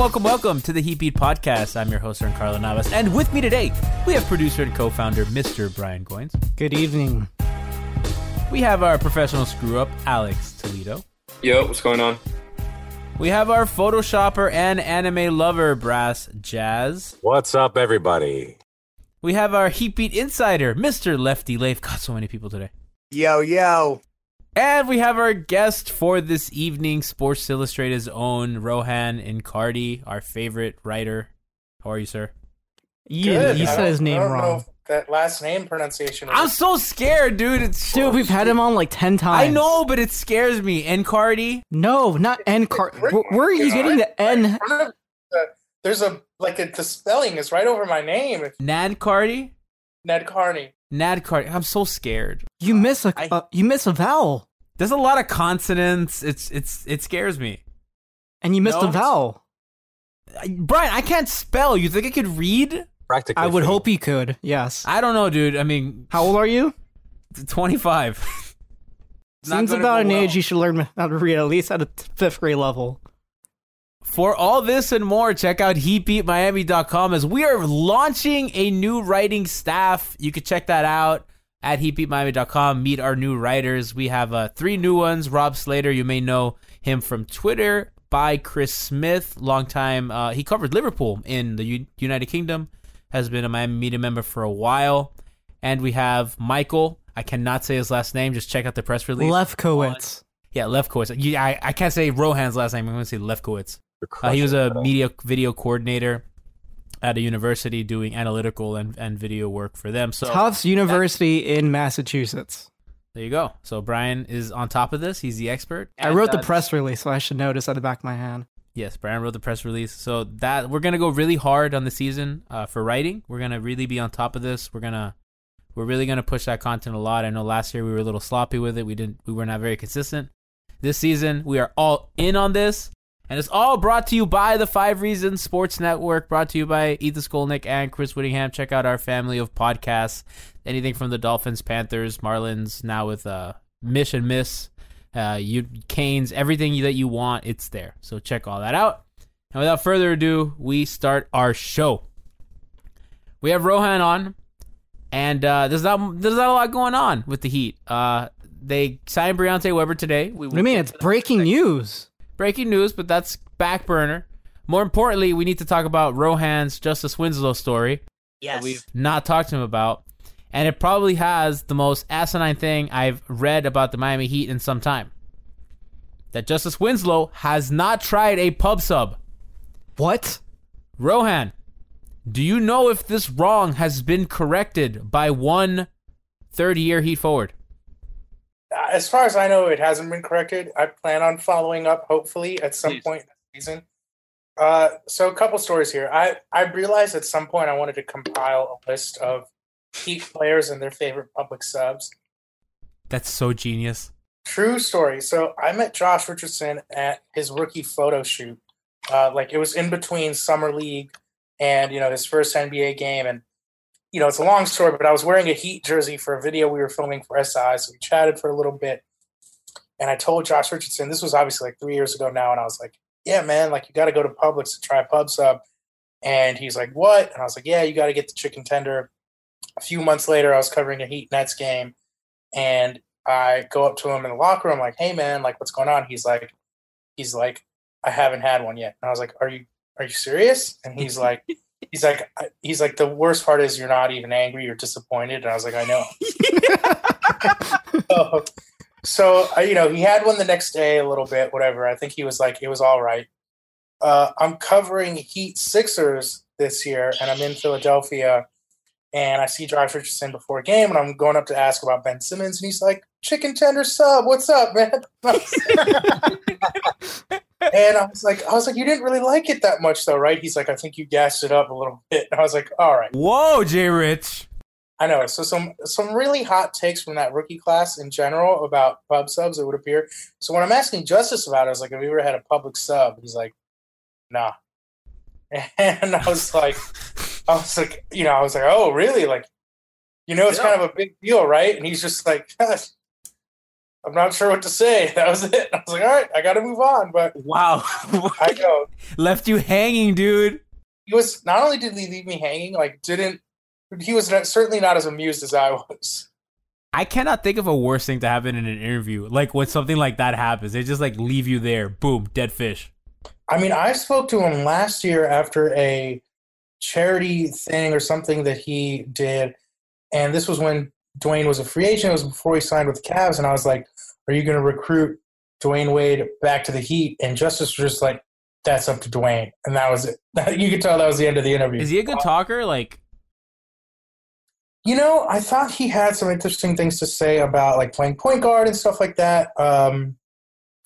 Welcome, welcome, welcome to the Heat Beat Podcast. I'm your host, Carlo Navas, and with me today, we have producer and co-founder Mr. Brian Goins. Good evening. We have our professional screw-up, Alex Toledo. Yo, what's going on? We have our Photoshopper and anime lover, Brass Jazz. What's up, everybody? We have our Heat Beat insider, Mr. Lefty Leif. Got so many people today. Yo, yo. And we have our guest for this evening, Sports Illustrated's own Rohan Incardi, our favorite writer. How are you, sir? You, Good. you said don't- his I name don't know wrong. if that last name pronunciation. I'm Was, so scared, dude. It's Dude, we've had him on like 10 times. I know, but it scares me. Incardi. No, not N car. Where, where are you getting the N? there's a like a, the spelling is right over my name. It's Nad Cardi? Ned Carney. Nad Cardi. I'm so scared. You miss a uh, you miss a vowel, There's a lot of consonants. It's it's it scares me. and you missed No. a vowel. I- Brian, I can't spell. You think I could read? Practically. I would hope you could. Yes. I don't know, dude. I mean, How old are you? 25. Not Seems about go an well. age you should learn how to read at least at a fifth grade level. For all this and more, check out heatbeatmiami.com as we are launching a new writing staff. You can check that out at heatbeatmiami.com. Meet our new writers. We have uh, three new ones. Rob Slater, you may know him from Twitter. By Chris Smith, longtime. Uh, he covered Liverpool in the U- United Kingdom. Has been a Miami media member for a while. And we have Michael. I cannot say his last name. Just check out the press release. Lefkowitz. Yeah, Lefkowitz. Yeah, I, I can't say Rohan's last name. I'm going to say Lefkowitz. You're Uh, he was a media video coordinator at a university doing analytical and, and video work for them. So Tufts University in Massachusetts. there you go. So Brian is on top of this. He's the expert. I And, wrote the uh, press release, so I should notice at the back of my hand. Yes, Brian wrote the press release. So that we're gonna go really hard on the season uh, for writing. We're gonna really be on top of this. We're gonna we're really gonna push that content a lot. I know last year we were a little sloppy with it. We didn't we were not very consistent. This season we are all in on this. And it's all brought to you by the Five Reasons Sports Network, brought to you by Ethan Skolnick and Chris Whittingham. Check out our family of podcasts. Anything from the Dolphins, Panthers, Marlins, now with uh, Mish and Miss, uh, you Canes, everything that you want, it's there. So check all that out. And without further ado, we start our show. We have Rohan on, and uh, there's not there's not a lot going on with the Heat. Uh, they signed Briante Weber today. We What do you mean? It's breaking news. Breaking news, but that's back burner. More importantly, we need to talk about Rohan's Justise Winslow story. Yes. That we've not talked to him about. and it probably has the most asinine thing I've read about the Miami Heat in some time. That Justise Winslow has not tried a pub sub. What? Rohan, do you know if this wrong has been corrected by one 30 year Heat forward? As far as I know, it hasn't been corrected. I plan on following up, hopefully, at some Please. point in the season. Uh, so, a couple stories here. I, I realized at some point I wanted to compile a list of Heat players and their favorite public subs. That's so genius. True story. So I met Josh Richardson at his rookie photo shoot. Uh, like it was in between summer league and you know his first NBA game, and you know it's a long story, but I was wearing a Heat jersey for a video we were filming for SI, so we chatted for a little bit, and I told Josh Richardson this was obviously like three years ago now, and I was like, "Yeah, man, like you got to go to Publix to try pub sub," and he's like, "What?" And I was like, "Yeah, you got to get the chicken tender." A few months later, I was covering a Heat Nets game, and I go up to him in the locker room, like, "Hey, man, like, what's going on?" He's like, "He's like, I haven't had one yet." And I was like, "Are you are you serious?" And he's like, "He's like, he's like, the worst part is you're not even angry, you're disappointed." And I was like, "I know." so, so uh, you know, he had one the next day, a little bit, whatever. I think he was like, it was all right. Uh, I'm covering Heat Sixers this year, and I'm in Philadelphia, and I see Josh Richardson before a game, and I'm going up to ask about Ben Simmons, and he's like, "Chicken tender sub, what's up, man?" and I was like, I was like, you didn't really like it that much, though, right? He's like, I think you gassed it up a little bit. And I was like, all right. Whoa, Jay Rich. I know. So some some really hot takes from that rookie class in general about pub subs. It would appear. So when I'm asking Justise about it, I was like, "Have you ever had a public sub?" He's like, "Nah." And I was like, I was like, you know, I was like, "Oh, really?" Like, you know, it's kind of a big deal, right? And he's just like, "Gosh, I'm not sure what to say." That was it. I was like, "All right, I got to move on." But Wow. I know Left you hanging, dude. he was not only did he leave me hanging, like didn't he was not, certainly not as amused as I was. I cannot think of a worse thing to happen in an interview. Like when something like that happens, they just like leave you there. Boom, dead fish. I mean, I spoke to him last year after a charity thing or something that he did, and this was when Dwyane was a free agent. It was before he signed with the Cavs, and I was like, "Are you going to recruit Dwyane Wade back to the Heat?" And Justise was just like, "That's up to Dwyane," and that was it. You could tell that was the end of the interview. Is he a good talker? Like, You know, I thought he had some interesting things to say about like playing point guard and stuff like that. Um,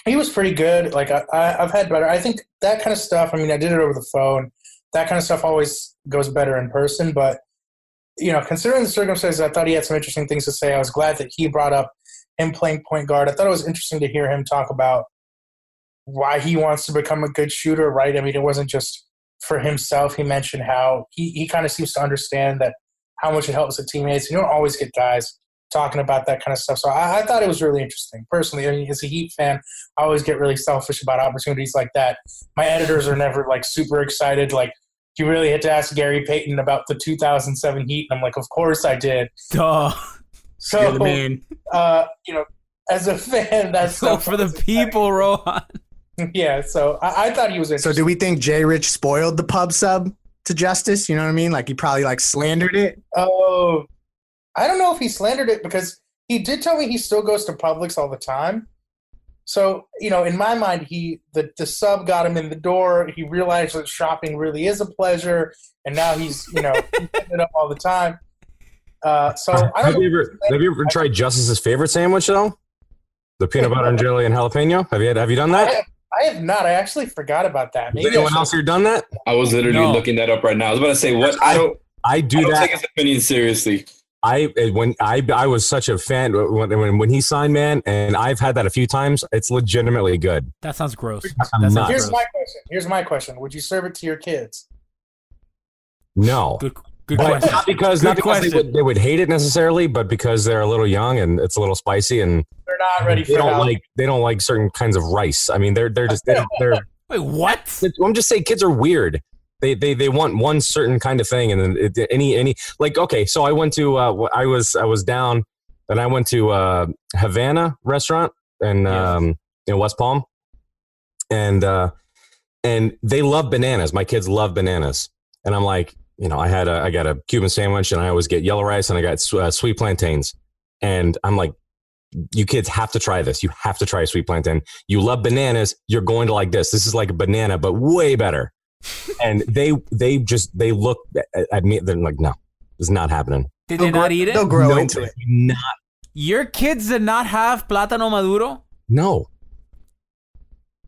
he was pretty good. Like I, I, I've had better. I think that kind of stuff. I mean, I did it over the phone. That kind of stuff always goes better in person. But you know, considering the circumstances, I thought he had some interesting things to say. I was glad that he brought up him playing point guard. I thought it was interesting to hear him talk about why he wants to become a good shooter. Right? I mean, it wasn't just for himself. He mentioned how he, he kind of seems to understand that how much it helps the teammates. You don't always get guys talking about that kind of stuff. So I, I thought it was really interesting. Personally, I mean, as a Heat fan, I always get really selfish about opportunities like that. My editors are never like super excited. Like, you really had to ask Gary Payton about the 2007 Heat, and I'm like, of course I did. duh. So, You're the man. uh, you know, as a fan, that's Go for the people, Rohan. Yeah, so I, I thought he was So do we think Jay Rich spoiled the pub sub to Justise? You know what I mean? Like he probably like slandered it. Oh, I don't know if he slandered it because he did tell me he still goes to Publix all the time. So you know, in my mind, he the the sub got him in the door. He realized that shopping really is a pleasure, and now he's you know he's it up all the time. Uh, so I Have don't you ever have you ever tried Justise's favorite sandwich though? The peanut butter and jelly and jalapeno. Have you had, have you done I that? have, I have not. I actually forgot about that. Maybe I anyone should- else here done that? I was literally No. looking that up right now. I was about to say what I don't. I do I don't that. take his opinion seriously. I eh, when I I was such a fan uh, when when, when he signed, man, and I've had that a few times. It's legitimately good. That sounds gross. That sounds not. Here's gross. my question. Here's my question. Would you serve it to your kids? No, Good, good question. not because Good not because they would, they would hate it necessarily, but because they're a little young and it's a little spicy and They're not ready for they don't that. like they don't like certain kinds of rice. I mean, they're they're just they're, they're Wait, what? I'm just saying kids are weird. They, they, they want one certain kind of thing and then it, any any like okay so I went to uh, I was I was down and I went to uh, Havana restaurant and Yeah. um, in West Palm and uh, and they love bananas my kids love bananas and I'm like you know, I had a, I got a Cuban sandwich and I always get yellow rice and I got uh, sweet plantains. And I'm like, you kids have to try this. You have to try a sweet plantain. You love bananas. You're going to like this. This is like a banana, but way better. And they, they just, they look at- at me. They're like, no, it's not happening. Did they not eat it? They'll grow No, into it. Not, Your kids did not have plátano maduro. no.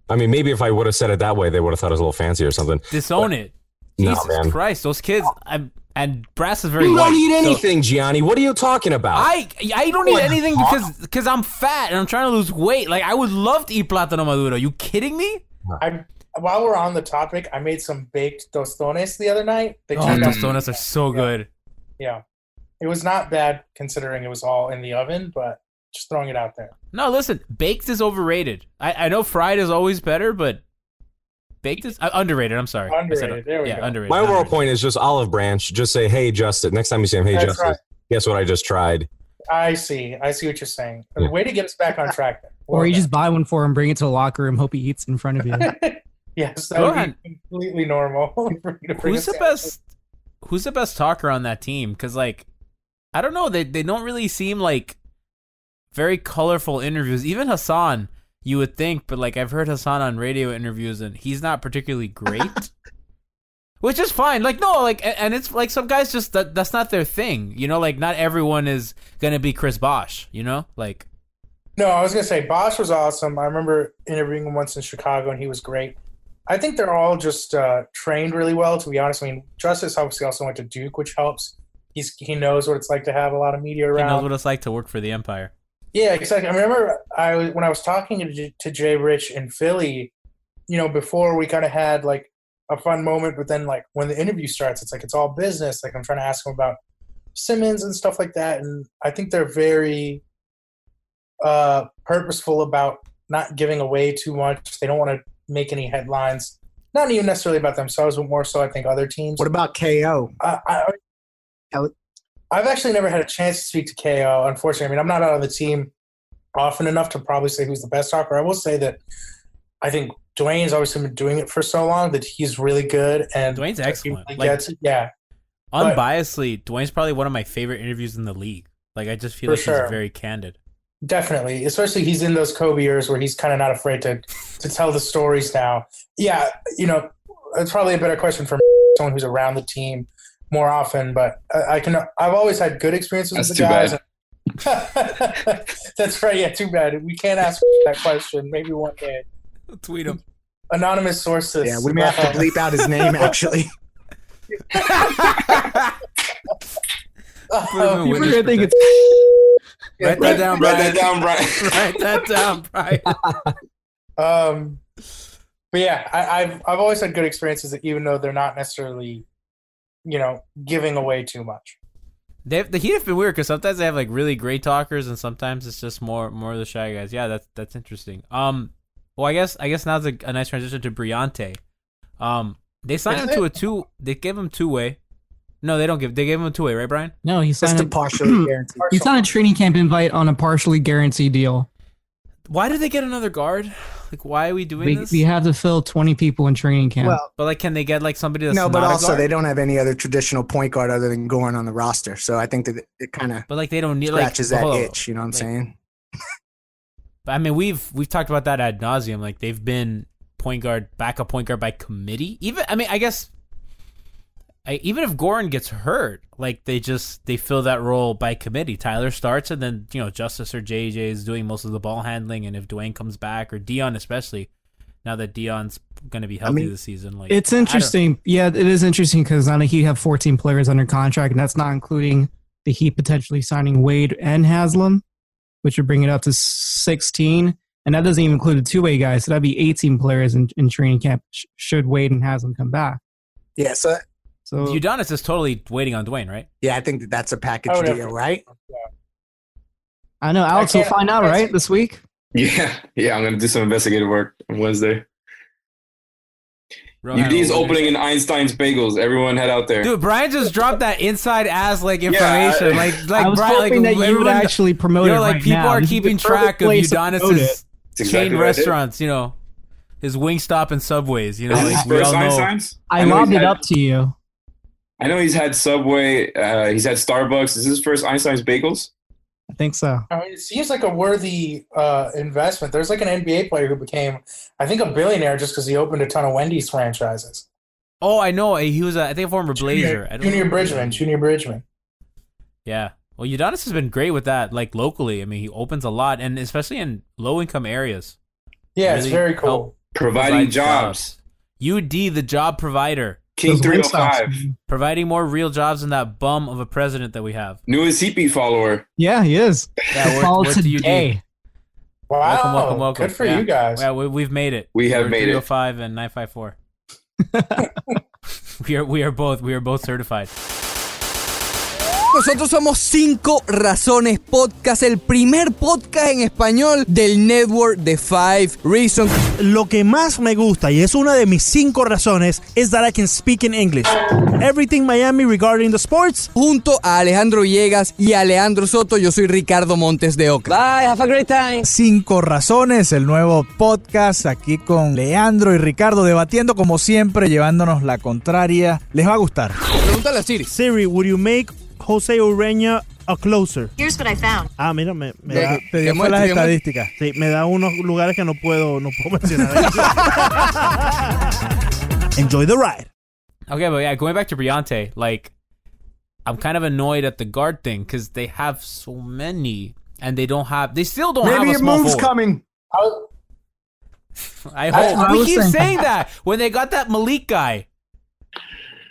I mean, maybe if I would have said it that way, they would have thought it was a little fancy or something. Disown it. No, Jesus man. Christ, those kids. I'm, and Brass is very. You don't white, eat so- anything, Gianni. What are you talking about? I I don't What eat anything because because I'm fat and I'm trying to lose weight. Like I would love to eat plátano maduro. You kidding me? I while we're on the topic, I made some baked tostones the other night. They Oh, turned out tostones are so good. yeah. It was not bad considering it was all in the oven, but just throwing it out there. No, listen, baked is overrated. I, I know fried is always better, but baked is uh, underrated. I'm sorry. I said- Underrated. There we yeah, go. underrated. My overall underrated. point is just olive branch. Just say, hey, Justin. Next time you see him, hey, That's Justin. right. Guess what I just tried? I see. I see what you're saying. Yeah. Way to get us back on track. Or you just buy one for him, bring it to the locker room, hope he eats in front of you. yes, that Go would ahead. be completely normal. for you to bring Who's the best? Who's the best talker on that team? Because like, I don't know. They they don't really seem like very colorful interviews. Even Hassan, you would think, but like I've heard Hassan on radio interviews, and he's not particularly great. Which is fine. Like no, like and it's like some guys just that that's not their thing. You know, like not everyone is gonna be Chris Bosh. You know, like No, I was gonna say Bosh was awesome. I remember interviewing him once in Chicago, and he was great. I think they're all just uh, trained really well. To be honest, I mean, Justise obviously also went to Duke, which helps. He's he knows what it's like to have a lot of media around. he knows what it's like to work for the Empire. Yeah, exactly. I remember I when I was talking to, J- to Jay Rich in Philly, you know, before we kind of had like a fun moment, but then like when the interview starts, it's like it's all business. Like I'm trying to ask him about Simmons and stuff like that, and I think they're very uh, purposeful about not giving away too much. They don't want to make any headlines. Not even necessarily about themselves, but more so I think other teams. What about KO? I, I, Hell- I've actually never had a chance to speak to KO. Unfortunately, I mean, I'm not out on the team often enough to probably say who's the best talker. I will say that I think Dwyane's obviously been doing it for so long that he's really good and Dwyane's he excellent. really Like- gets it. yeah, But- Unbiasedly, Dwyane's probably one of my favorite interviews in the league. Like I just feel like sure. he's very candid. Definitely. Especially he's in those Kobe years where he's kind of not afraid to to tell the stories now. Yeah, you know, it's probably a better question for someone who's around the team more often. But I, I can. I've always had good experiences That's with the too guys. bad. That's right. Yeah, too bad. We can't ask that question. Maybe one day. Tweet him. Anonymous sources. Yeah, we may have to bleep out his name actually. People are gonna think it's Write that down, Write Brian. that down, Brian. Write that down, Brian. Um, but yeah, I, I've I've always had good experiences, even though they're not necessarily, you know, giving away too much. They've, the Heat have been weird because sometimes they have like really great talkers, and sometimes it's just more more of the shy guys. Yeah, that's that's interesting. Um, well, I guess I guess now's a, a nice transition to Briante. Um, they signed Is him to a two. They gave him two way. No, they don't give. They gave him a two way, right, Brian? no. He signed to a, partially guarantee. he signed a training camp invite on a partially guaranteed deal. Why did they get another guard? Like, why are we doing We, this? we have to fill 20 people in training camp. Well, but like, can they get like somebody that's no, but not a also guard? they don't have any other traditional point guard other than Goran on the roster. So I think that it, it kind of But like, they don't need like scratches that hold on. itch. You know what I'm Like, saying? But I mean, we've we've talked about that ad nauseum. Like they've been point guard, backup point guard by committee. Even I mean, I guess I, even if Goran gets hurt, like they just they fill that role by committee. Tyler starts, and then you know Justise or JJ is doing most of the ball handling. And if Dwyane comes back or Dion, especially now that Dion's going to be healthy mean, this season, like It's interesting. Yeah, it is interesting because now the Heat have 14 players under contract, and that's not including the Heat potentially signing Wade and Haslem, which would bring it up to 16. And that doesn't even include the two way guys. So that'd be 18 players in, in training camp sh- should Wade and Haslem come back. Yeah. So So Udonis is totally waiting on Dwyane, right? yeah, I think that that's a package oh, I would deal, have- right? I know Alex will find out, right, this week? Yeah, yeah. I'm gonna do some investigative work on Wednesday. Rohan, UD's what would you opening in Einstein's Bagels. Everyone head out there. Dude, Brian just dropped that inside ass like information. I- like, like I was Brian, hoping like that you would actually promote you know, it like right people now. are This keeping track of place to promote Udonis's exactly chain what I did. restaurants. You know, his Wingstop and Subways. You know, Is this like we all know. Einstein's? I know lobbed it up to you. I know he's had Subway. Uh, he's had Starbucks. Is this his first Einstein's Bagels? I think so. I mean, it seems like a worthy uh, investment. There's like an NBA player who became, I think, a billionaire just because he opened a ton of Wendy's franchises. Oh, I know. He was, a, I think, a former Blazer. I don't Junior. Bridgeman. Junior Bridgeman. Yeah. Well, Udonis has been great with that, like locally. I mean, he opens a lot, and especially in low income areas. Yeah, it's very cool. Providing provide jobs. UD, the job provider, King Those three wing hundred stops, five. providing more real jobs than that bum of a president that we have. Newest CP follower. Yeah, he is. Yeah, we're, Called we're to UD. today. Wow. Welcome, welcome, welcome. Good for Yeah. you guys. Yeah, we, we've made it. We have We're made it. 305 and 954. we are we are both we are both certified. Nosotros somos Cinco Razones Podcast, el primer podcast en español del network de Five Reasons. Lo que más me gusta, y es una de mis cinco razones, is that I can speak in English. Everything Miami regarding the sports. Junto a Alejandro Villegas y Alejandro Soto, yo soy Ricardo Montes de Oca. Bye, have a great time. Cinco razones, el nuevo podcast aquí con Leandro y Ricardo debatiendo como siempre, llevándonos la contraria. Les va a gustar. Pregúntale a Siri. Siri, would you make Jose Ureña a closer? Here's what I found. Ah, mira, me, me ¿Qué? da, te dio las muestra? Estadísticas. Sí, me da unos lugares que no puedo, no puedo mencionar. Enjoy the ride. Okay, but yeah, going back to Briante, like I'm kind of annoyed at the guard thing because they have so many and they don't have they still don't Maybe have a your small move's forward. coming. How- I hope what I we keep saying. saying that when they got that Malik guy.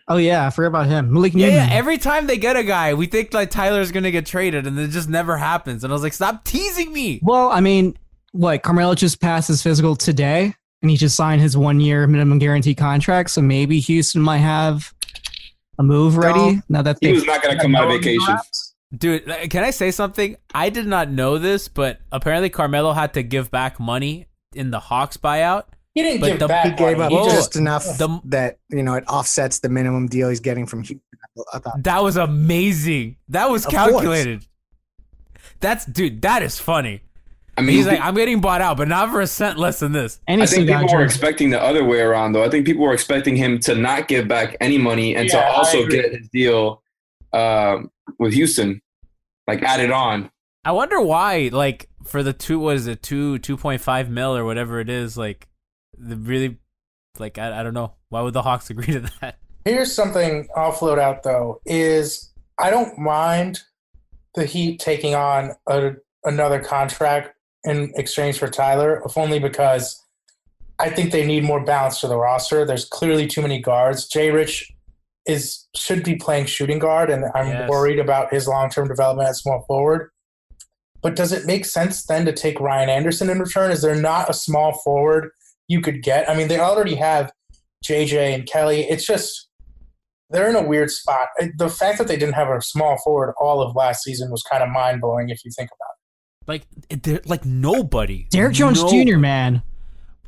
Oh yeah, I forgot about him. Malik Yeah, yeah. Every time they get a guy, we think like Tyler's gonna get traded, and it just never happens. And I was like, stop teasing me. Well, I mean, what Carmelo just passed his physical today, and he just signed his one-year minimum guarantee contract. So maybe Houston might have a move ready now that He they. was not going to come out of vacation. Dude, uh, can I say something? I did not know this, but apparently Carmelo had to give back money in the Hawks buyout. He didn't But give the- back. He gave money. up Whoa. just enough The- that you know it offsets the minimum deal he's getting from Houston. That was amazing. That was calculated. That's dude. That is funny. I mean, He's like, I'm getting bought out, but not for a cent less than this. and I he think people were expecting the other way around, though. I think people were expecting him to not give back any money and Yeah, to also get his deal um, with Houston, like added on. I wonder why, like, for the two, what is it, two, two point five mil or whatever it is, like, the really, like, I, I don't know, why would the Hawks agree to that? Here's something I'll float out though: is I don't mind the Heat taking on a, another contract in exchange for Tyler, if only because I think they need more balance to the roster. There's clearly too many guards. Jay Rich is should be playing shooting guard, and I'm Yes. worried about his long term development at small forward. But does it make sense then to take Ryan Anderson in return? Is there not a small forward you could get? I mean, they already have JJ and Kelly. It's just they're in a weird spot. The fact that they didn't have a small forward all of last season was kind of mind blowing if you think about it. Like, like nobody. Derrick Jones No- Jr. Man,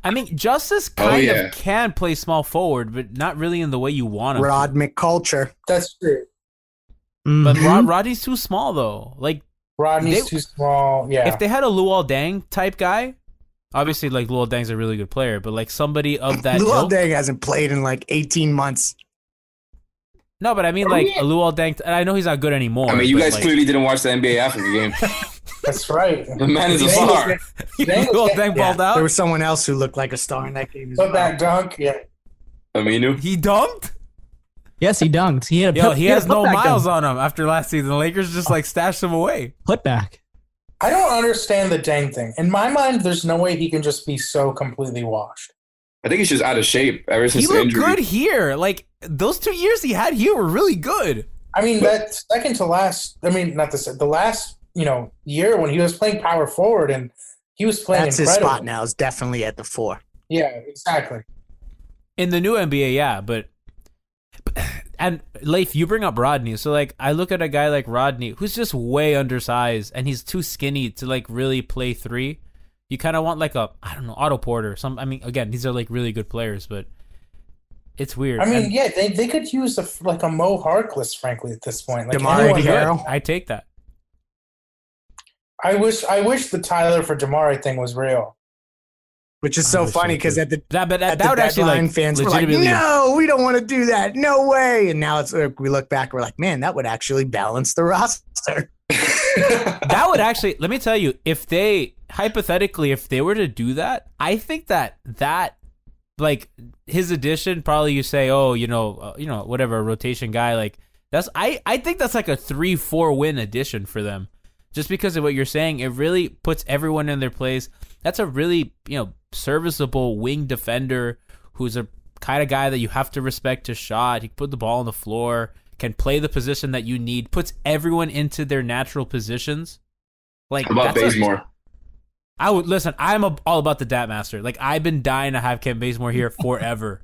I mean, Justice Oh, kind yeah. of can play small forward, but not really in the way you want him. to. Rod McGruder. That's true. But Mhm. Rod, Rodney's too small though. Like, Rodney's They- too small. Yeah. if they had a Luol Deng type guy, obviously, like Luol Deng's a really good player, but like somebody of that Luol ilk- Deng hasn't played in like 18 months. No, but I mean like a Luol Deng. And I know he's not good anymore. I mean, you but, guys like, clearly didn't watch the NBA Africa game. That's right. The man is a Deng was star. Luol Deng Yeah, balled out. there was someone else who looked like a star in that game. As Put that dunk. Yeah. Aminu. He dunked. yes, he dunked. He had a Yo, put- he had a has no miles dunk. on him after last season. The Lakers just like stashed him away. Putback. I don't understand the Deng thing. In my mind, there's no way he can just be so completely washed. I think he's just out of shape ever He since the looked injury. good here. Like those two years he had here were really good. I mean, that second to last. I mean, not the se- the last. You know, year when he was playing power forward and he was playing That's his spot now. Is definitely at the four. Yeah, exactly. In the new NBA, yeah, but and Leif, you bring up Rodney. So like I look at a guy like Rodney who's just way undersized and he's too skinny to like really play three. You kind of want like a I don't know Otto Porter. Some I mean again these are like really good players, but it's weird. I mean, And yeah, they, they could use a, like a Mo Harkless, frankly, at this point. Like DeMarre anyone- Carroll. I take that. I wish I wish the Tyler for DeMarre thing was real. Which is so funny because could. at the That, but that, at that the would actually like fans were like, "No, we don't want to do that. No way!" And now it's like, we look back, we're like, "Man, that would actually balance the roster." that would actually let me tell you if they hypothetically if they were to do that i think that that like his addition probably you say oh you know uh, you know whatever rotation guy like that's i i think that's like a three four win addition for them just because of what you're saying it really puts everyone in their place that's a really you know serviceable wing defender who's a kind of guy that you have to respect his shot he can put the ball on the floor can play the position that you need puts everyone into their natural positions like How about that's a- Bazemore? I would listen. I'm a, all about the Dat Master. Like I've been dying to have Kent Bazemore here forever.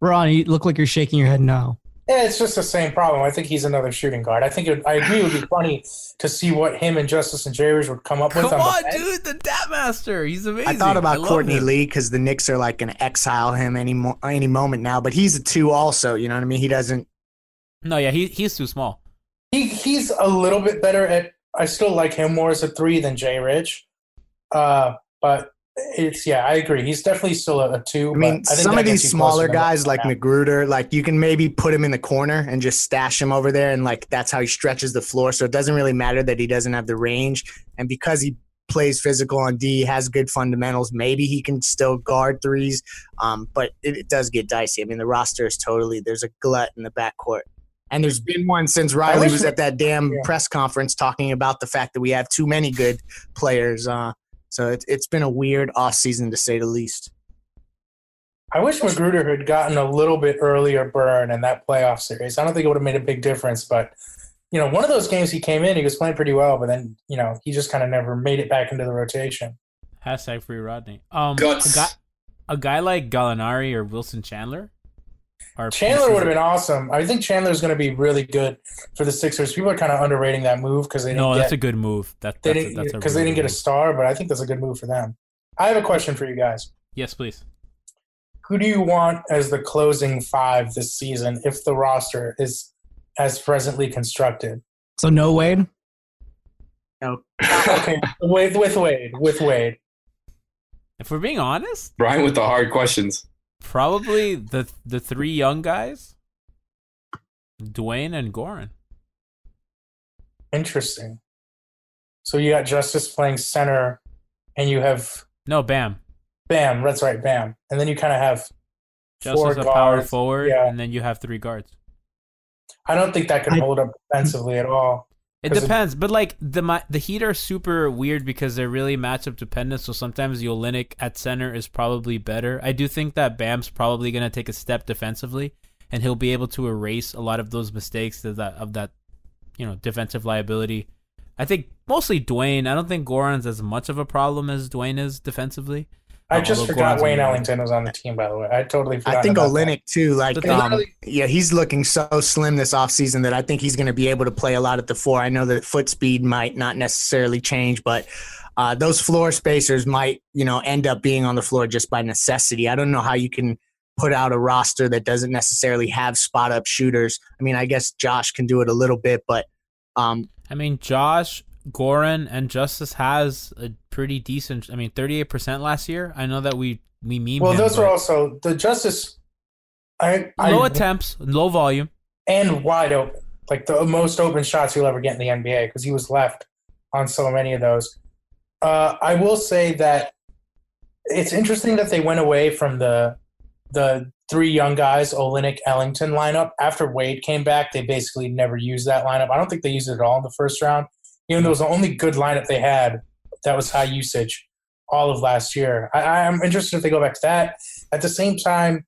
Ron, you look like you're shaking your head no. Yeah, it's just the same problem. I think he's another shooting guard. I think it, I agree. It would be funny to see what him and Justise and Jairus would come up with. Come on, on, the dude, the Dat Master. He's amazing. I thought about love Courtney him. Lee because the Knicks are like going to exile him any mo- any moment now, but he's a two also. You know what I mean? He doesn't. No, yeah, he he's too small. He he's a little bit better at. I still like him more as a three than Jay Rich, uh, but it's yeah, I agree. He's definitely still a, a two. I mean, I some of these smaller guys like now. McGruder, like you can maybe put him in the corner and just stash him over there, and like that's how he stretches the floor. So it doesn't really matter that he doesn't have the range, and because he plays physical on D, has good fundamentals. Maybe he can still guard threes, um, but it, it does get dicey. I mean, the roster is totally there's a glut in the backcourt. And there's been one since Riley was at that damn Yeah. press conference talking about the fact that we have too many good players. Uh, so it's it's been a weird off season to say the least. I wish McGruder had gotten a little bit earlier burn in that playoff series. I don't think it would have made a big difference, but you know, one of those games he came in, he was playing pretty well, but then you know he just kind of never made it back into the rotation. Hashtag free Rodney. Um, Guts. A guy, a guy like Gallinari or Wilson Chandler. Are Chandler would have been awesome. I think Chandler is going to be really good for the Sixers. People are kind of underrating that move because they didn't No, get, that's a good move. That, they that's a, didn't that's a because they didn't get a star, but I think that's a good move for them. I have a question for you guys. Yes, please. Who do you want as the closing five this season if the roster is as presently constructed? So no Wade. No. okay, with with Wade, with Wade. If we're being honest, Brian with the hard questions. Probably the the three young guys, Dwyane and Goran. Interesting. So you got Justise playing center, and you have No, Bam. Bam. That's right, Bam. And then you kind of have Just four as a power forward, Yeah. and then you have three guards. I don't think that can I- hold up defensively at all. It depends, but like the the Heat are super weird because they're really matchup dependent. So sometimes Olynyk at center is probably better. I do think that Bam's probably going to take a step defensively, and he'll be able to erase a lot of those mistakes of that of that you know defensive liability. I think mostly Dwyane. I don't think Goran's as much of a problem as Dwyane is defensively. I just forgot Goran's Wayne amazing. Ellington was on the team, by the way. I totally forgot. I think about that. Olynyk too. Like, um, thing- yeah, he's looking so slim this offseason that I think he's going to be able to play a lot at the four. I know that foot speed might not necessarily change, but uh, those floor spacers might, you know, end up being on the floor just by necessity. I don't know how you can put out a roster that doesn't necessarily have spot up shooters. I mean, I guess Josh can do it a little bit, but um, I mean, Josh, Goran, and Justise has a pretty decent. I mean, thirty eight percent last year. I know that we we meme. Well, him, those were also the Justise. I, I low attempts, low volume. and wide open, like the most open shots you'll ever get in the NBA because he was left on so many of those. Uh, I will say that it's interesting that they went away from the the three young guys, Olynyk, Ellington lineup. After Wade came back, they basically never used that lineup. I don't think they used it at all in the first round. Even though it was the only good lineup they had that was high usage all of last year. I, I'm interested if they go back to that. At the same time,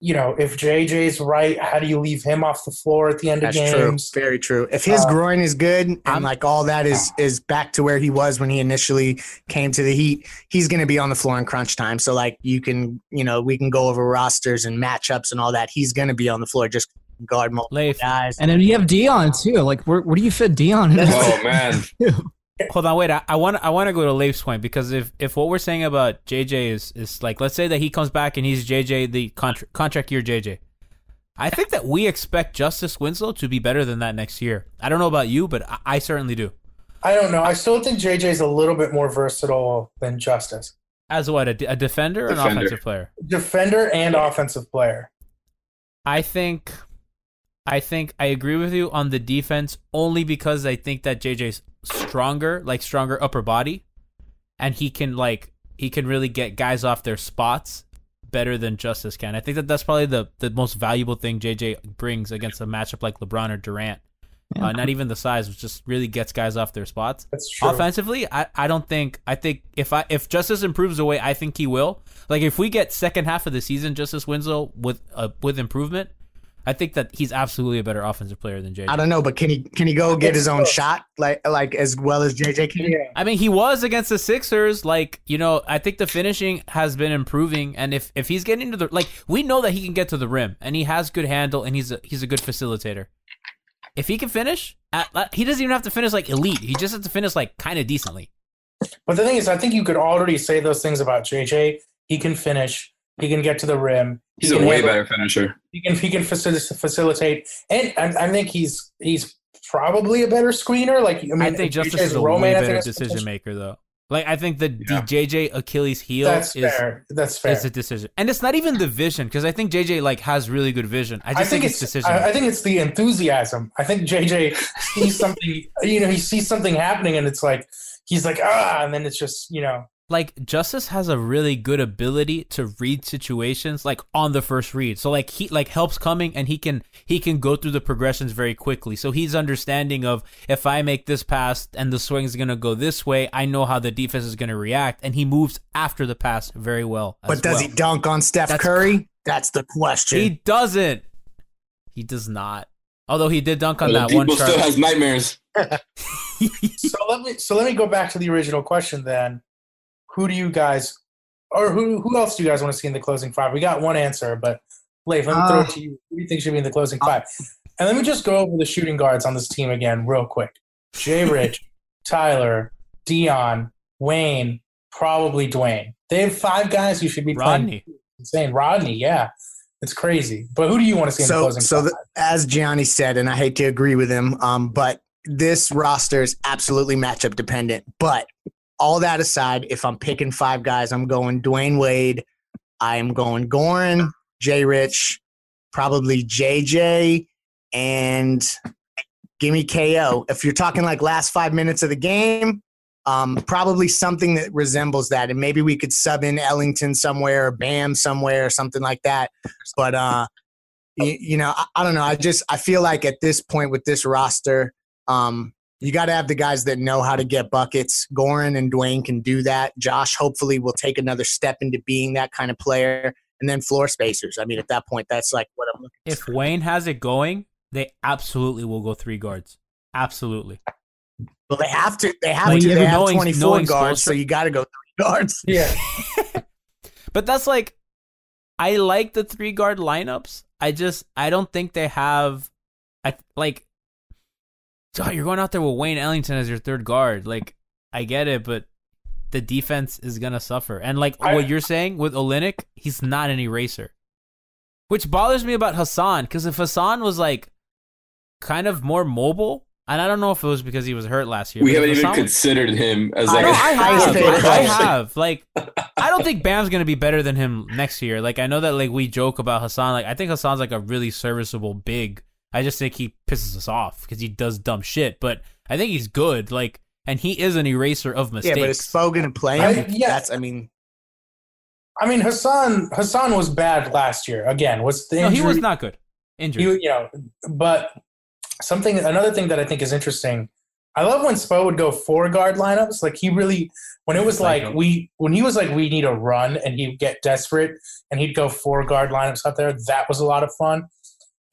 you know, if JJ's right, how do you leave him off the floor at the end that's of true. games? Very true. If his Uh, groin is good and I'm- like all that is is back to where he was when he initially came to the Heat, he's going to be on the floor in crunch time. So like you can, you know, we can go over rosters and matchups and all that. He's going to be on the floor just guard multiple Leif, guys. And then you have Dion too. Like, where, where do you fit Dion? in? Oh man, hold on, wait. I, I want I want to go to Leif's point because if if what we're saying about JJ is is like, let's say that he comes back and he's JJ the contra- contract year JJ. I think that we expect Justise Winslow to be better than that next year. I don't know about you, but I, I certainly do. I don't know. I still think JJ is a little bit more versatile than Justise. As what a, a defender or an offensive player? Defender and offensive player. I think I think I agree with you on the defense only because I think that JJ's stronger, like stronger upper body, and he can like he can really get guys off their spots better than Justise can. I think that that's probably the the most valuable thing JJ brings against a matchup like LeBron or Durant. Uh, not even the size, which just really gets guys off their spots. That's true. Offensively, I, I don't think I think if I if Justise improves the way I think he will, like if we get second half of the season Justise Winslow with uh, with improvement, I think that he's absolutely a better offensive player than JJ. I don't know, but can he can he go get his own shot like like as well as JJ can? I mean, he was against the Sixers. Like, you know, I think the finishing has been improving, and if if he's getting to the like, we know that he can get to the rim, and he has good handle, and he's a, he's a good facilitator. If he can finish, at, at- he doesn't even have to finish like elite. He just has to finish like kind of decently. But the thing is, I think you could already say those things about JJ. He can finish. He can get to the rim. He's he a way handle- better finisher. He can he can facil- facilitate, and I, I think he's he's probably a better screener. Like I mean, I think Justise is a Roman, way better decision maker, though. Like, I think the, the JJ Achilles heel That's is fair. That's fair. is a decision, and it's not even the vision because I think JJ like has really good vision. I just think, it's decision. I, I think it's the enthusiasm. I think JJ sees something. You know, he sees something happening, and it's like he's like ah, and then it's just you know. Like Justise has a really good ability to read situations like on the first read. So like he like helps coming and he can he can go through the progressions very quickly. So he's understanding of if I make this pass and the swing is going to go this way, I know how the defense is going to react and he moves after the pass very well. as But does well. he dunk on Steph That's- Curry? That's the question. He doesn't. He does not. Although he did dunk on Well, that one Debo chart. still has nightmares. so let me so let me go back to the original question then. Who do you guys, or who who else do you guys want to see in the closing five? We got one answer, but Leif, let me throw Uh, it to you. Who do you think should be in the closing five? And let me just go over the shooting guards on this team again, real quick. Jay Rich, Tyler, Dion, Wayne, probably Dwyane. They have five guys who should be Rodney. playing. Insane, Rodney. Yeah, it's crazy. But who do you want to see in the so closing so five? the, as Gianni said, and I hate to agree with him, um, but this roster is absolutely matchup dependent. But all that aside, if I'm picking five guys, I'm going Dwyane Wade, I am going Goran, Jay Rich, probably JJ, and gimme KO. If you're talking like last five minutes of the game, um, probably something that resembles that, and maybe we could sub in Ellington somewhere, or Bam somewhere, or something like that. But uh, you, you know, I, I don't know. I just I feel like at this point with this roster, um, you got to have the guys that know how to get buckets. Goran and Dwyane can do that. Josh hopefully will take another step into being that kind of player. And then floor spacers. I mean, at that point, that's like what I'm looking. If Wayne has it going, they absolutely will go three guards. Absolutely. Well, they have to. They have Like, to. They have knowing- 24 knowing guards, so you got to go three guards. Yeah. But that's like I like the three guard lineups. I just I don't think they have I like oh, you're going out there with Wayne Ellington as your third guard. Like I get it, but the defense is gonna suffer. And like I- what you're saying with Olynyk, he's not an eraser. Which bothers me about Hassan, because if Hassan was like kind of more mobile, and I don't know if it was because he was hurt last year. We haven't if even Hassan was- considered him as like I have. I have. Like, I don't think Bam's gonna be better than him next year. Like, I know that like we joke about Hassan. Like, I think Hassan's like a really serviceable big. I just think he pisses us off because he does dumb shit. But I think he's good. Like, and he is an eraser of mistakes. Yeah, but is Spo going to play I- him? yeah. That's. I mean, I mean, Hassan Hassan was bad last year. Again, was the no, injury? he was not good. Injured. You, you know, but something another thing that I think is interesting. I love when Spo would go four guard lineups. Like he really, when it was like we, when he was like we need a run, and he'd get desperate, and he'd go four guard lineups out there. That was a lot of fun,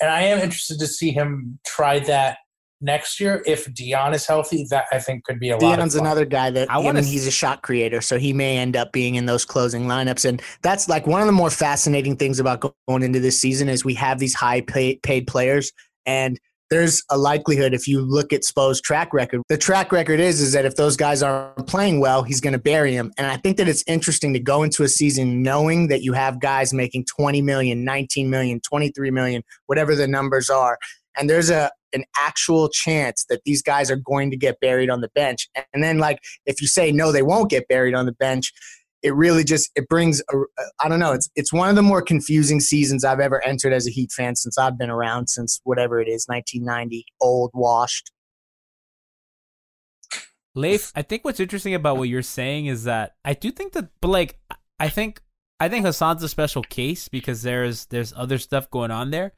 and I am interested to see him try that next year if Dion is healthy. That I think could be a lot. Dion's another guy that I I, wanna mean, he's a shot creator, so he may end up being in those closing lineups. And that's like one of the more fascinating things about going into this season is we have these high pay- paid players, and there's a likelihood if you look at Spo's track record, the track record is is that if those guys aren't playing well, he's going to bury him. And I think that it's interesting to go into a season knowing that you have guys making 20 million, 19 million, 23 million, whatever the numbers are, and there's a an actual chance that these guys are going to get buried on the bench. And then like if you say no they won't get buried on the bench, it really just it brings I don't know it's it's one of the more confusing seasons I've ever entered as a Heat fan since I've been around since whatever it is 1990 old washed Leif, I think what's interesting about what you're saying is that I do think that, but like, I think I think Hassan's a special case because there's there's other stuff going on there.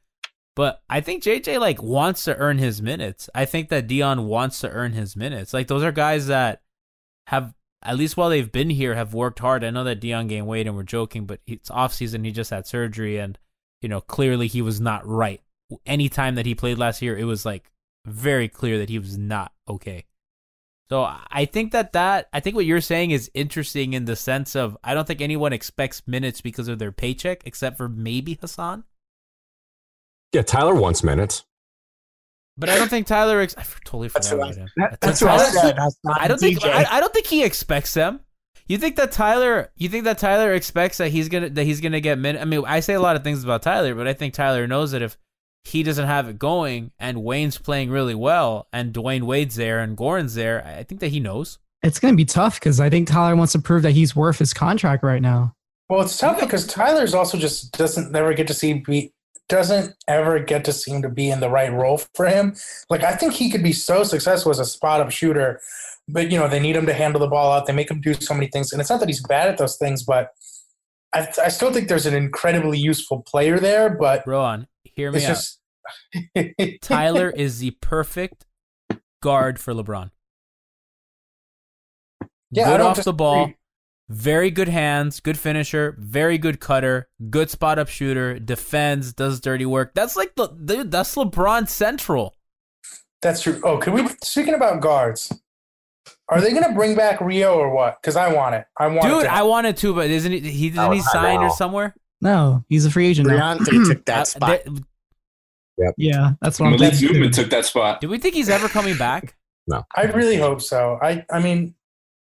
But I think JJ like wants to earn his minutes. I think that Dion wants to earn his minutes. Like those are guys that have at least while they've been here have worked hard. I know that Dion gained weight and we're joking, but it's off season. He just had surgery and you know clearly he was not right. Anytime that he played last year, it was like very clear that he was not okay. So I think that that I think what you're saying is interesting in the sense of I don't think anyone expects minutes because of their paycheck except for maybe Hassan. Yeah, Tyler wants minutes. But I don't think Tyler. Ex- I totally forgot That's what I- him. that- I that's think what I said, I don't think. I, I don't think he expects them. You think that Tyler? You think that Tyler expects that he's gonna that he's gonna get minutes? I mean, I say a lot of things about Tyler, but I think Tyler knows that if he doesn't have it going and Wayne's playing really well and Dwyane Wade's there and Goran's there, I I think that he knows. It's going to be tough because I think Tyler wants to prove that he's worth his contract right now. Well, it's tough because Tyler's also just doesn't never get to see be doesn't ever get to seem to be in the right role for him. Like I think he could be so successful as a spot up shooter, but you know they need him to handle the ball out. They make him do so many things, and it's not that he's bad at those things, but I, I still think there's an incredibly useful player there. But Rohan, hear me out. just Tyler is the perfect guard for LeBron. Yeah, good off the ball. Very good hands, good finisher, very good cutter, good spot up shooter, defends, does dirty work. That's like the dude, that's LeBron central. That's true. Oh, can we? Speaking about guards, are they going to bring back Rio or what? Because I want it. I want. Dude, to- I wanted to, but isn't he? He didn't Oh, he I sign or somewhere? No, he's a free agent now. Briante took that Uh, spot. there- Yeah, that's what I'm Malik thinking. Newman took that spot. Do we think he's ever coming back? No. I really hope so. I I mean,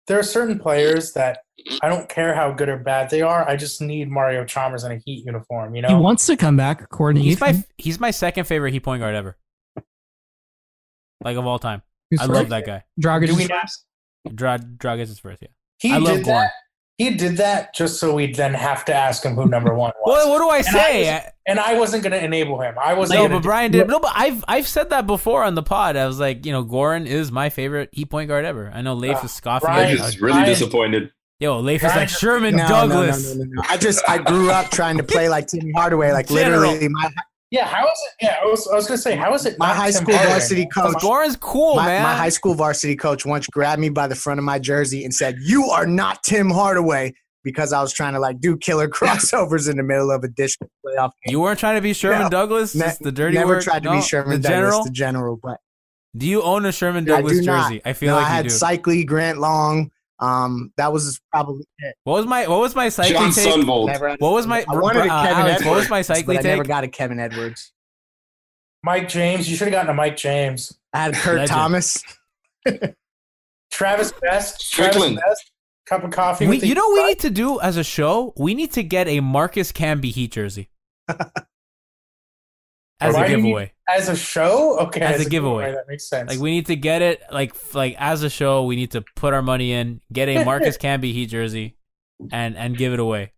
there are certain players that I don't care how good or bad they are. I just need Mario Chalmers in a Heat uniform. You know, He wants to come back, according He's my he's my second favorite Heat point guard ever. Like of all time. Who's I first? love that guy. Dragic Do is we first? Dra- Dragic is first, yeah. he I love did Goran. that. He did that just so we'd then have to ask him who number one was. Well, what do I And say? was- and I wasn't going to enable him. I wasn't. No, but Brian did. No, but I've I've said that before on the pod. I was like, you know, Goran is my favorite Heat point guard ever. I know Leif Uh, is scoffing. Brian Leif at is really disappointed. Yo, Leif is like Sherman No, no, no, Douglas. no, no, no. I just I grew up trying to play like Timmy Hardaway. Like General. literally, my yeah, how is it? Yeah, I was, I was going to say, how is it? my not high school Hardaway? varsity coach. Goran's cool, my, man. my high school varsity coach once grabbed me by the front of my jersey and said, "You are not Tim Hardaway," because I was trying to like do killer crossovers in the middle of a dish playoff game. you weren't trying to be Sherman No. Douglas, Ne- just the dirty Never work? tried to No? be Sherman the Douglas, general. the general, but Do you own a Sherman I Douglas do not. jersey? I feel No, like I you had do. Seikaly, Grant Long. Um, that was probably it. what was my what was my Seikaly John take? Sundvold. Never What was my I wanted a uh, Kevin Alex, Edwards, what was my but cycling I never got a Kevin Edwards. Mike James. You should have gotten a Mike James. I had Kurt Legend. Thomas. Travis Best. Strickland. Travis Best. Cup of coffee. We, with you know what we need to do as a show? We need to get a Marcus Camby Heat jersey. as Why a do you need- giveaway. as a show. Okay, As a giveaway. That makes sense. Like we need to get it like like as a show, we need to put our money in, get a Marcus Camby Heat jersey and and give it away.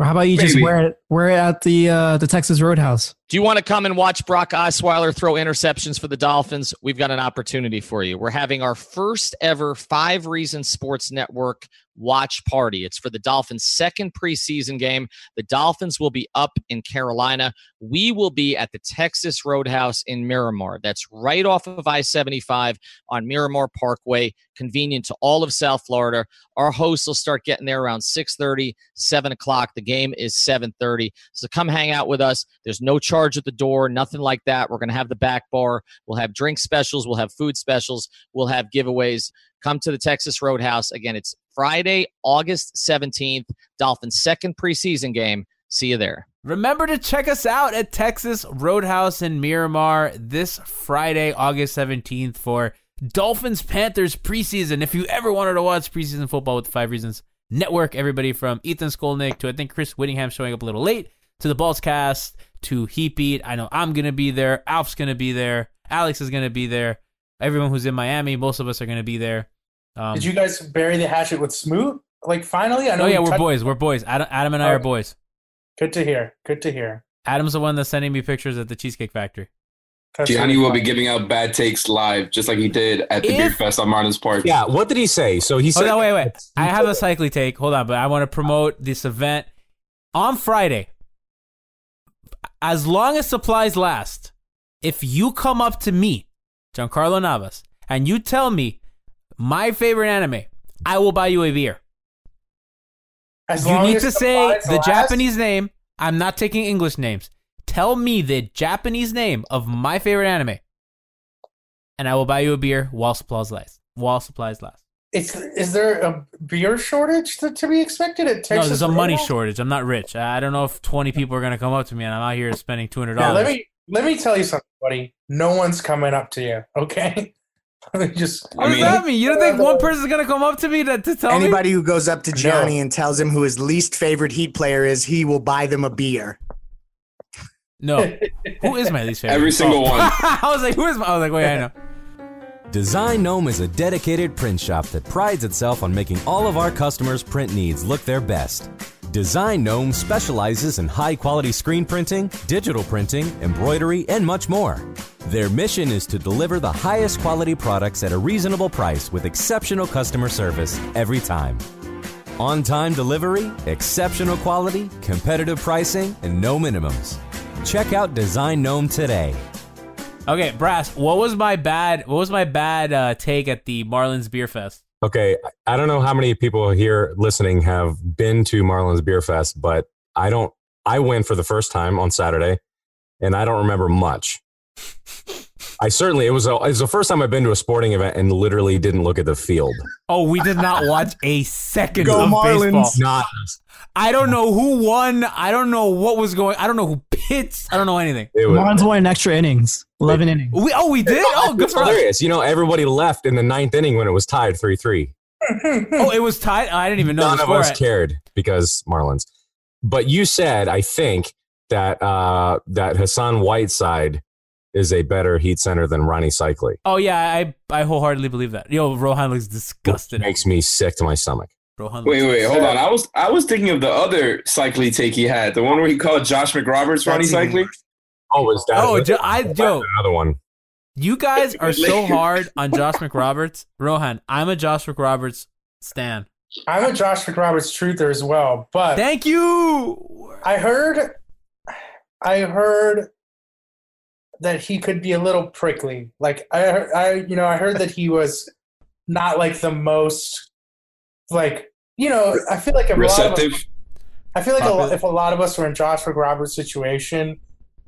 Or how about you just wear it wear it at the uh, the Texas Roadhouse? Do you want to come and watch Brock Osweiler throw interceptions for the Dolphins? We've got an opportunity for you. We're having our first ever Five Reasons Sports Network watch party. It's for the Dolphins' second preseason game. The Dolphins will be up in Carolina. We will be at the Texas Roadhouse in Miramar. That's right off of I 75 on Miramar Parkway, convenient to all of South Florida. Our hosts will start getting there around 6:30, 7 o'clock. The game is 7:30. So come hang out with us. There's no charge at the door, nothing like that. We're going to have the back bar. We'll have drink specials. We'll have food specials. We'll have giveaways. Come to the Texas Roadhouse. Again, it's Friday, August 17th. Dolphins' second preseason game. See you there. Remember to check us out at Texas Roadhouse in Miramar this Friday, August 17th for Dolphins Panthers preseason. If you ever wanted to watch preseason football with Five Reasons Network, everybody from Ethan Skolnick to I think Chris Wittyngham showing up a little late to the Balls cast to Heat Beat. I know I'm going to be there. Alf's going to be there. Alex is going to be there. Everyone who's in Miami, most of us are going to be there. Um, Did you guys bury the hatchet with Smoot? like finally. I know. Oh yeah, we we're touched- boys. We're boys. Adam, Adam and I are boys. Good to hear. Good to hear. Adam's the one that's sending me pictures at the Cheesecake Factory. Gianni will be giving out bad takes live, just like he did at the Beer Fest on Marlins Park. Yeah, what did he say? So he Oh said, no, wait, wait. I have a Seikaly take. Hold on, but I want to promote this event on Friday. As long as supplies last, if you come up to me, Giancarlo Navas, and you tell me my favorite anime, I will buy you a beer. As you need to say the last- Japanese name. I'm not taking English names. Tell me the Japanese name of my favorite anime, and I will buy you a beer while supplies last. While supplies last. It's, is there a beer shortage to, to be expected at Texas? no, there's a money shortage. I'm not rich. I don't know if 20 people are gonna come up to me, and I'm out here spending 200 Yeah, dollars. let me let me tell you something, buddy. No one's coming up to you. Okay. Let me just. What does that mean? You don't think one person's gonna come up to me to, to tell Anybody me? who goes up to Gianni and tells him who his least favorite Heat player is, he will buy them a beer. No. Who is my least favorite? Every single Oh. one. I was like, who is my? I was like, wait, I know. Design Gnome is a dedicated print shop that prides itself on making all of our customers' print needs look their best. Design Gnome specializes in high quality screen printing, digital printing, embroidery, and much more. Their mission is to deliver the highest quality products at a reasonable price with exceptional customer service every time. On time delivery, exceptional quality, competitive pricing, and no minimums. Check out Design Gnome today. Okay, Brass. What was my bad? What was my bad uh, take at the Marlins Beer Fest? Okay, I don't know how many people here listening have been to Marlins Beer Fest, but I don't. I went for the first time on Saturday, and I don't remember much. I certainly it was a, it was the first time I've been to a sporting event and literally didn't look at the field. Oh, we did not watch a second Go of Marlins. baseball. Not I don't know who won. I don't know what was going. I don't know who pitched. I don't know anything. it. Marlins won in extra innings, eleven innings. We oh we did. Oh, good It's for us. You know, everybody left in the ninth inning when it was tied three three. Oh, it was tied. I didn't even know. None the of score. us cared because Marlins. But you said, I think that uh, that Hassan Whiteside is a better heat center than Rony Seikaly. Oh yeah, I I wholeheartedly believe that. Yo, Rohan looks disgusted. Makes me sick to my stomach. Rohan. Wait, wait, hold on. I was I was thinking of the other Seikaly take he had, the one where he called Josh McRoberts Rony That's Seikaly. Oh, was that? Oh, Jo- I yo, another one. you guys are so hard on Josh McRoberts. Rohan, I'm a Josh McRoberts stan. I'm a Josh McRoberts truther as well, but Thank you. I heard, I heard that he could be a little prickly. Like I, I, you know, I heard that he was not like the most, like you know, I feel like a lot of us, Receptive. I feel like a if a lot of us were in Josh Roberts' situation,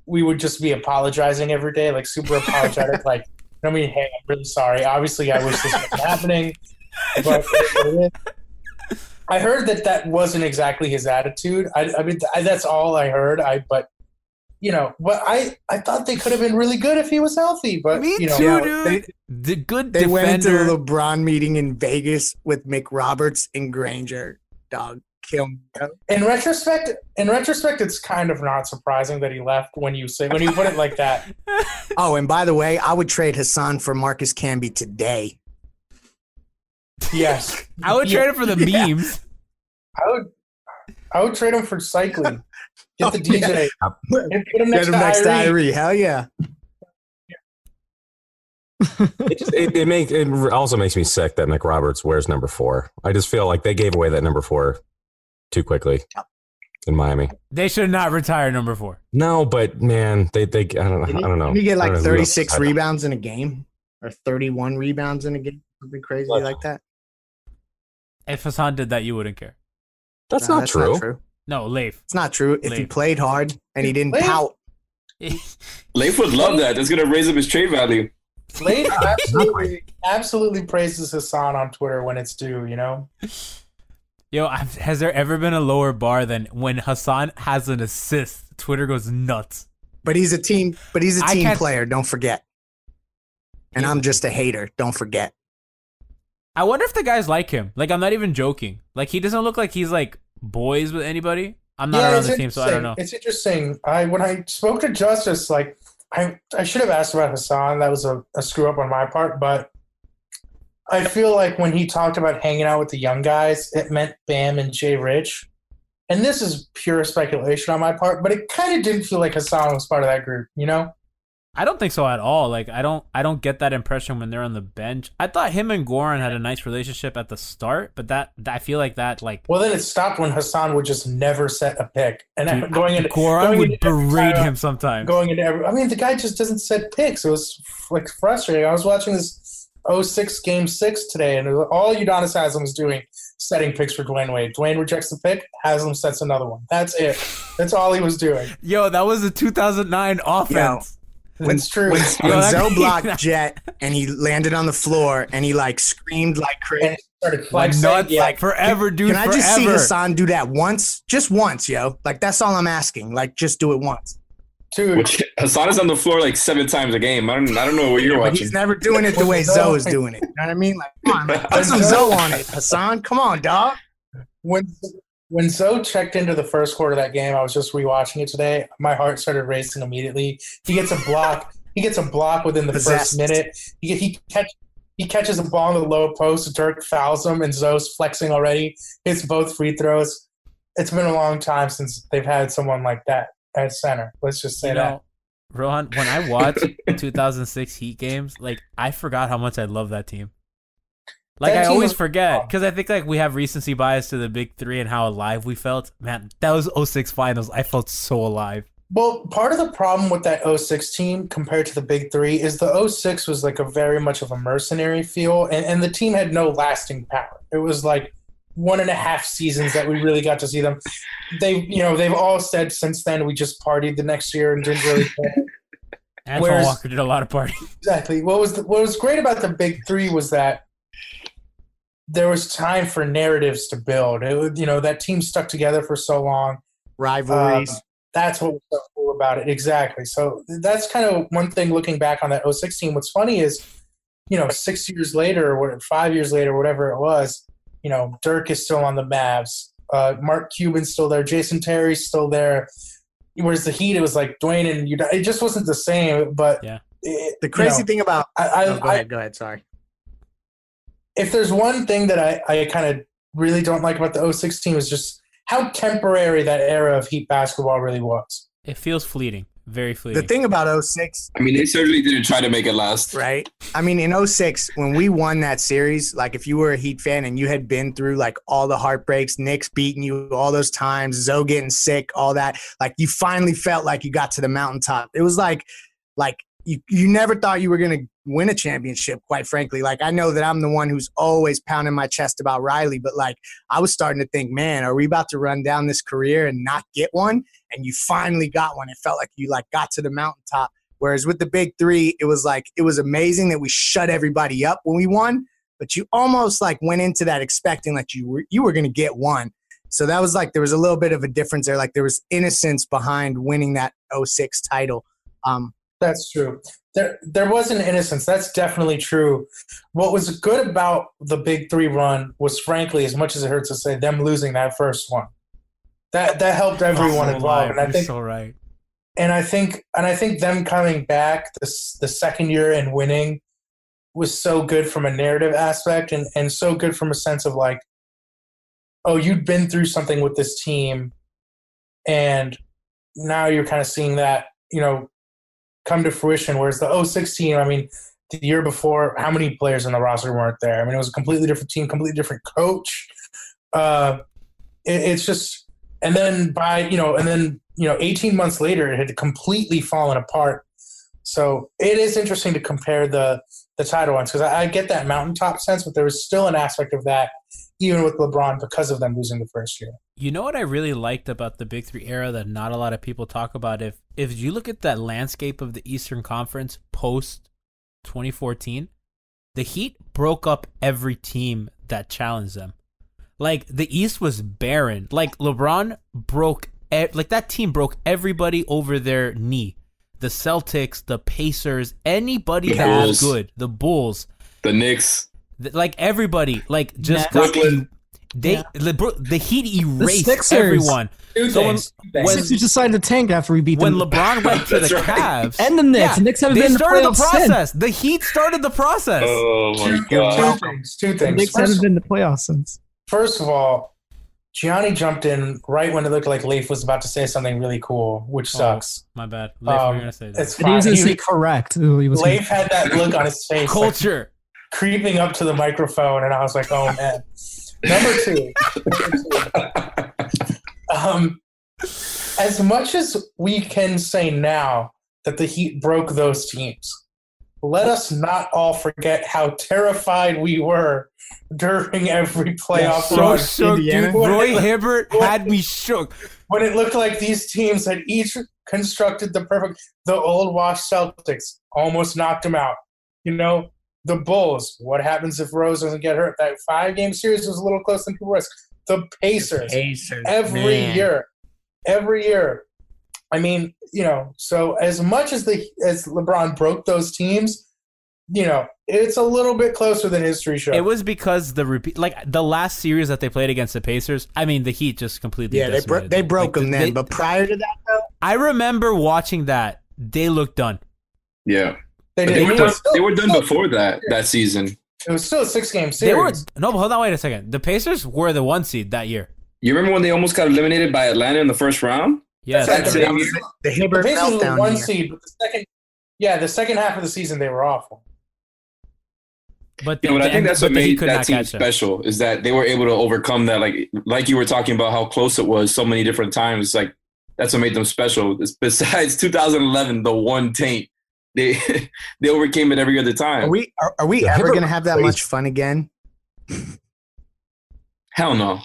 we would just be apologizing every day, like super apologetic, like. I mean, hey, I'm really sorry. Obviously, I wish this wasn't happening, but I heard that that wasn't exactly his attitude. I, I mean, I, that's all I heard. I but you know, but I I thought they could have been really good if he was healthy. But Me you know, too, Yeah, dude. they- the good They went into the LeBron meeting in Vegas with McRoberts and Granger. Dog, kill me. in retrospect, in retrospect, it's kind of not surprising that he left when you say when you put it like that. Oh, and by the way, I would trade Hassan for Marcus Camby today. Yes, I would trade it for the memes. I would. I would trade him for Seikaly. Get the Oh, yeah. DJ. And put him next, Get him next to to Irie. Irie. Hell yeah. It, just, it, it makes it also makes me sick that McRoberts wears number four. I just feel like they gave away that number four too quickly in Miami. They should not retire number four. No, but man, they they I don't Didn't I don't know. didn't get like don't know who else 36 rebounds in a game or 31 rebounds in a game? Something crazy What? like that? If Hassan did that, you wouldn't care. That's, No, not, true. true. No, Leif. It's not true. If he played hard and he didn't Leave. pout, Leif would love that. That's gonna raise up his trade value. Leif absolutely, absolutely praises Hassan on Twitter when it's due. You know. Yo, has there ever been a lower bar than when Hassan has an assist? Twitter goes nuts. but he's a team, but he's a team player. Don't forget. And I'm just a hater. Don't forget. I wonder if the guys like him. Like, I'm not even joking. Like, he doesn't look like he's like boys with anybody. I'm not around it's the team, so I don't know. It's interesting. I when I spoke to Justise, like I I should have asked about Hassan. That was a, a screw up on my part, but I feel like when he talked about hanging out with the young guys, it meant Bam and J-Rich. And this is pure speculation on my part, but it kind of didn't feel like Hassan was part of that group, you know? I don't think so at all. Like I don't I don't get that impression when they're on the bench. I thought him and Goran had a nice relationship at the start, but that, that I feel like that like Well, then it stopped when Hassan would just never set a pick. And Dude, going into Goran going would into berate him sometimes. Going into every, I mean, the guy just doesn't set picks. It was like frustrating. I was watching this 06 game six today, and all Udonis Haslem was doing setting picks for Dwyane Wade. Dwyane rejects the pick, Haslam sets another one. That's it. That's all he was doing. Yo, that was the 2009 offense. When, It's true. When, when that- Zo blocked Jet and he landed on the floor and he like screamed like crazy. started Like flexing. nuts, Yeah. like forever, dude. Can I just see. Hassan do that once? Just once, yo. Like that's all I'm asking. Like just do it once. Dude, Which Hassan is on the floor like seven times a game. I don't I don't know what you're But watching. he's never doing it the way Zo is doing it. You know what I mean? Like, come on, man. put some Zo on it, Hassan. Come on, dog. when when Zo checked into the first quarter of that game, I was just rewatching it today. My heart started racing immediately. He gets a block. he gets a block within the Possessed. first minute. He he catch he catches a ball in the low post. Dirk fouls him, and Zo's flexing already. Hits both free throws. It's been a long time since they've had someone like that at center. Let's just say You that. know, Rohan, when I watched 2006 Heat games, like I forgot how much I love that team. Like I always forget because I think like we have recency bias to the big three and how alive we felt. Man, that was 06 finals. I felt so alive. Well, part of the problem with that 06 team compared to the big three is the 06 was like a very much of a mercenary feel, and, and the team had no lasting power. It was like one and a half seasons that we really got to see them. They, you know, they've all said since then we just partied the next year and didn't really. Antoine Whereas- Walker did a lot of partying. exactly. What was the, what was great about the big three was that there was time for narratives to build. It was, you know, that team stuck together for so long. Rivalries. Um, that's what was so cool about it. Exactly. So that's kind of one thing looking back on that 06 team. What's funny is, you know, six years later or five years later, whatever it was, you know, Dirk is still on the Mavs. Uh, Mark Cuban's still there. Jason Terry's still there. Whereas the Heat, it was like Dwyane and you. It just wasn't the same. But yeah, it, the crazy you know, thing about I, I, Oh, go I ahead, go ahead. Sorry. If there's one thing that I, I kind of really don't like about the 06 team is just how temporary that era of Heat basketball really was. It feels fleeting, very fleeting. The thing about 06, I mean, they certainly didn't try to make it last. right? I mean, in 06, when we won that series, like if you were a Heat fan and you had been through like all the heartbreaks, Knicks beating you all those times, Zo getting sick, all that, like you finally felt like you got to the mountaintop. It was like, like you, you never thought you were going to win a championship, quite frankly. Like I know that I'm the one who's always pounding my chest about Riley, but like I was starting to think, man, are we about to run down this career and not get one? And you finally got one. It felt like you like got to the mountaintop. Whereas with the big three, it was like it was amazing that we shut everybody up when we won, but you almost like went into that expecting like you were you were gonna get one. So that was like there was a little bit of a difference there. Like there was innocence behind winning that 06 title. Um, That's true. There, there was an innocence. That's definitely true. What was good about the Big Three run was, frankly, as much as it hurts to say, them losing that first one. That that helped everyone So involved, and I You're think, so right. and I think, and I think them coming back this the second year and winning was so good from a narrative aspect, and and so good from a sense of like, oh, you'd been through something with this team, and now you're kind of seeing that, you know, come to fruition. Whereas the 06 team, I mean, the year before, how many players in the roster weren't there? I mean, it was a completely different team, completely different coach. Uh, it, it's just, and then by, you know, and then, you know, 18 months later, it had completely fallen apart. So it is interesting to compare the, the title ones because I, I get that mountaintop sense, but there was still an aspect of that, even with LeBron, because of them losing the first year. You know what I really liked about the Big Three era that not a lot of people talk about? If if you look at that landscape of the Eastern Conference post 2014, the Heat broke up every team that challenged them. Like the East was barren. Like LeBron broke, e- like that team broke everybody over their knee. The Celtics, the Pacers, anybody The that was good, the Bulls, The Knicks. Th- like everybody, like just Brooklyn. They the, bro- the Heat The erased Sixers. everyone. Two So when, things. The when, Sixers decided to tank after we beat when them. LeBron went to the right. Cavs And the Knicks. The Knicks haven't they been in the started the playoffs since. The Heat started the process. Oh my Two, god. two things. Two the things. Knicks First, haven't been in the playoffs since. first of all, Gianni jumped in right when it looked like Leif was about to say something really cool, which Oh, sucks. My bad. Leif, Um, you're gonna say that. It's But he was going to say correct. Ooh, he was Leif had that look on his face, like, Culture. creeping up to the microphone, and I was like, "Oh man." Number two. um, as much as we can say now that the Heat broke those teams, let us not all forget how terrified we were during every playoff so run. shook, dude. Roy Hibbert had me shook. when it looked like these teams had each constructed the perfect the old wash celtics almost knocked them out you know the bulls what happens if rose doesn't get hurt that five game series was a little closer than people were the pacers, Pacers, every man. year every year i mean you know so as much as the as lebron broke those teams you know it's a little bit closer than history shows It was because the repeat, like the last series that they played against the Pacers. I mean, the Heat just completely. Yeah, they, bro- decimated they broke Like, them then. they- but prior to that, though, I remember watching that. They looked done. Yeah. They did. They were done, still- they were done before that that season. it was still a six game They were series no, but hold on, wait a second. The Pacers were the one seed that year. You remember when they almost got eliminated by Atlanta in the first round? Yeah, That That's same right. year. the the Pacers were meltdown one year. seed, but the second, yeah, the second half of the season they were awful. but Yeah, but I the- think that's what but made could that not team catch them. special is that they were able to overcome that. Like, like you were talking about how close it was so many different times. Like, that's what made them special. It's- Besides 2011, the one taint, they they overcame it every other time. Are we are, are we The ever going to have that plays- much fun again? Hell no.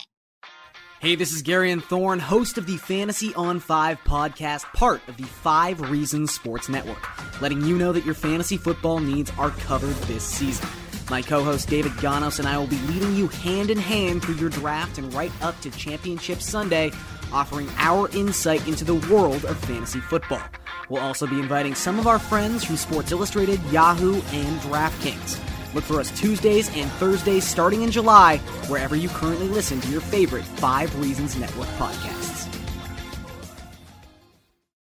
Hey, this is Gary and Thorne, host of the Fantasy on 5 podcast, part of the 5 Reasons Sports Network, letting you know that your fantasy football needs are covered this season. My co host David Ganos and I will be leading you hand in hand through your draft and right up to Championship Sunday, offering our insight into the world of fantasy football. We'll also be inviting some of our friends from Sports Illustrated, Yahoo, and DraftKings. Look for us Tuesdays and Thursdays starting in July, wherever you currently listen to your favorite 5 Reasons Network podcast.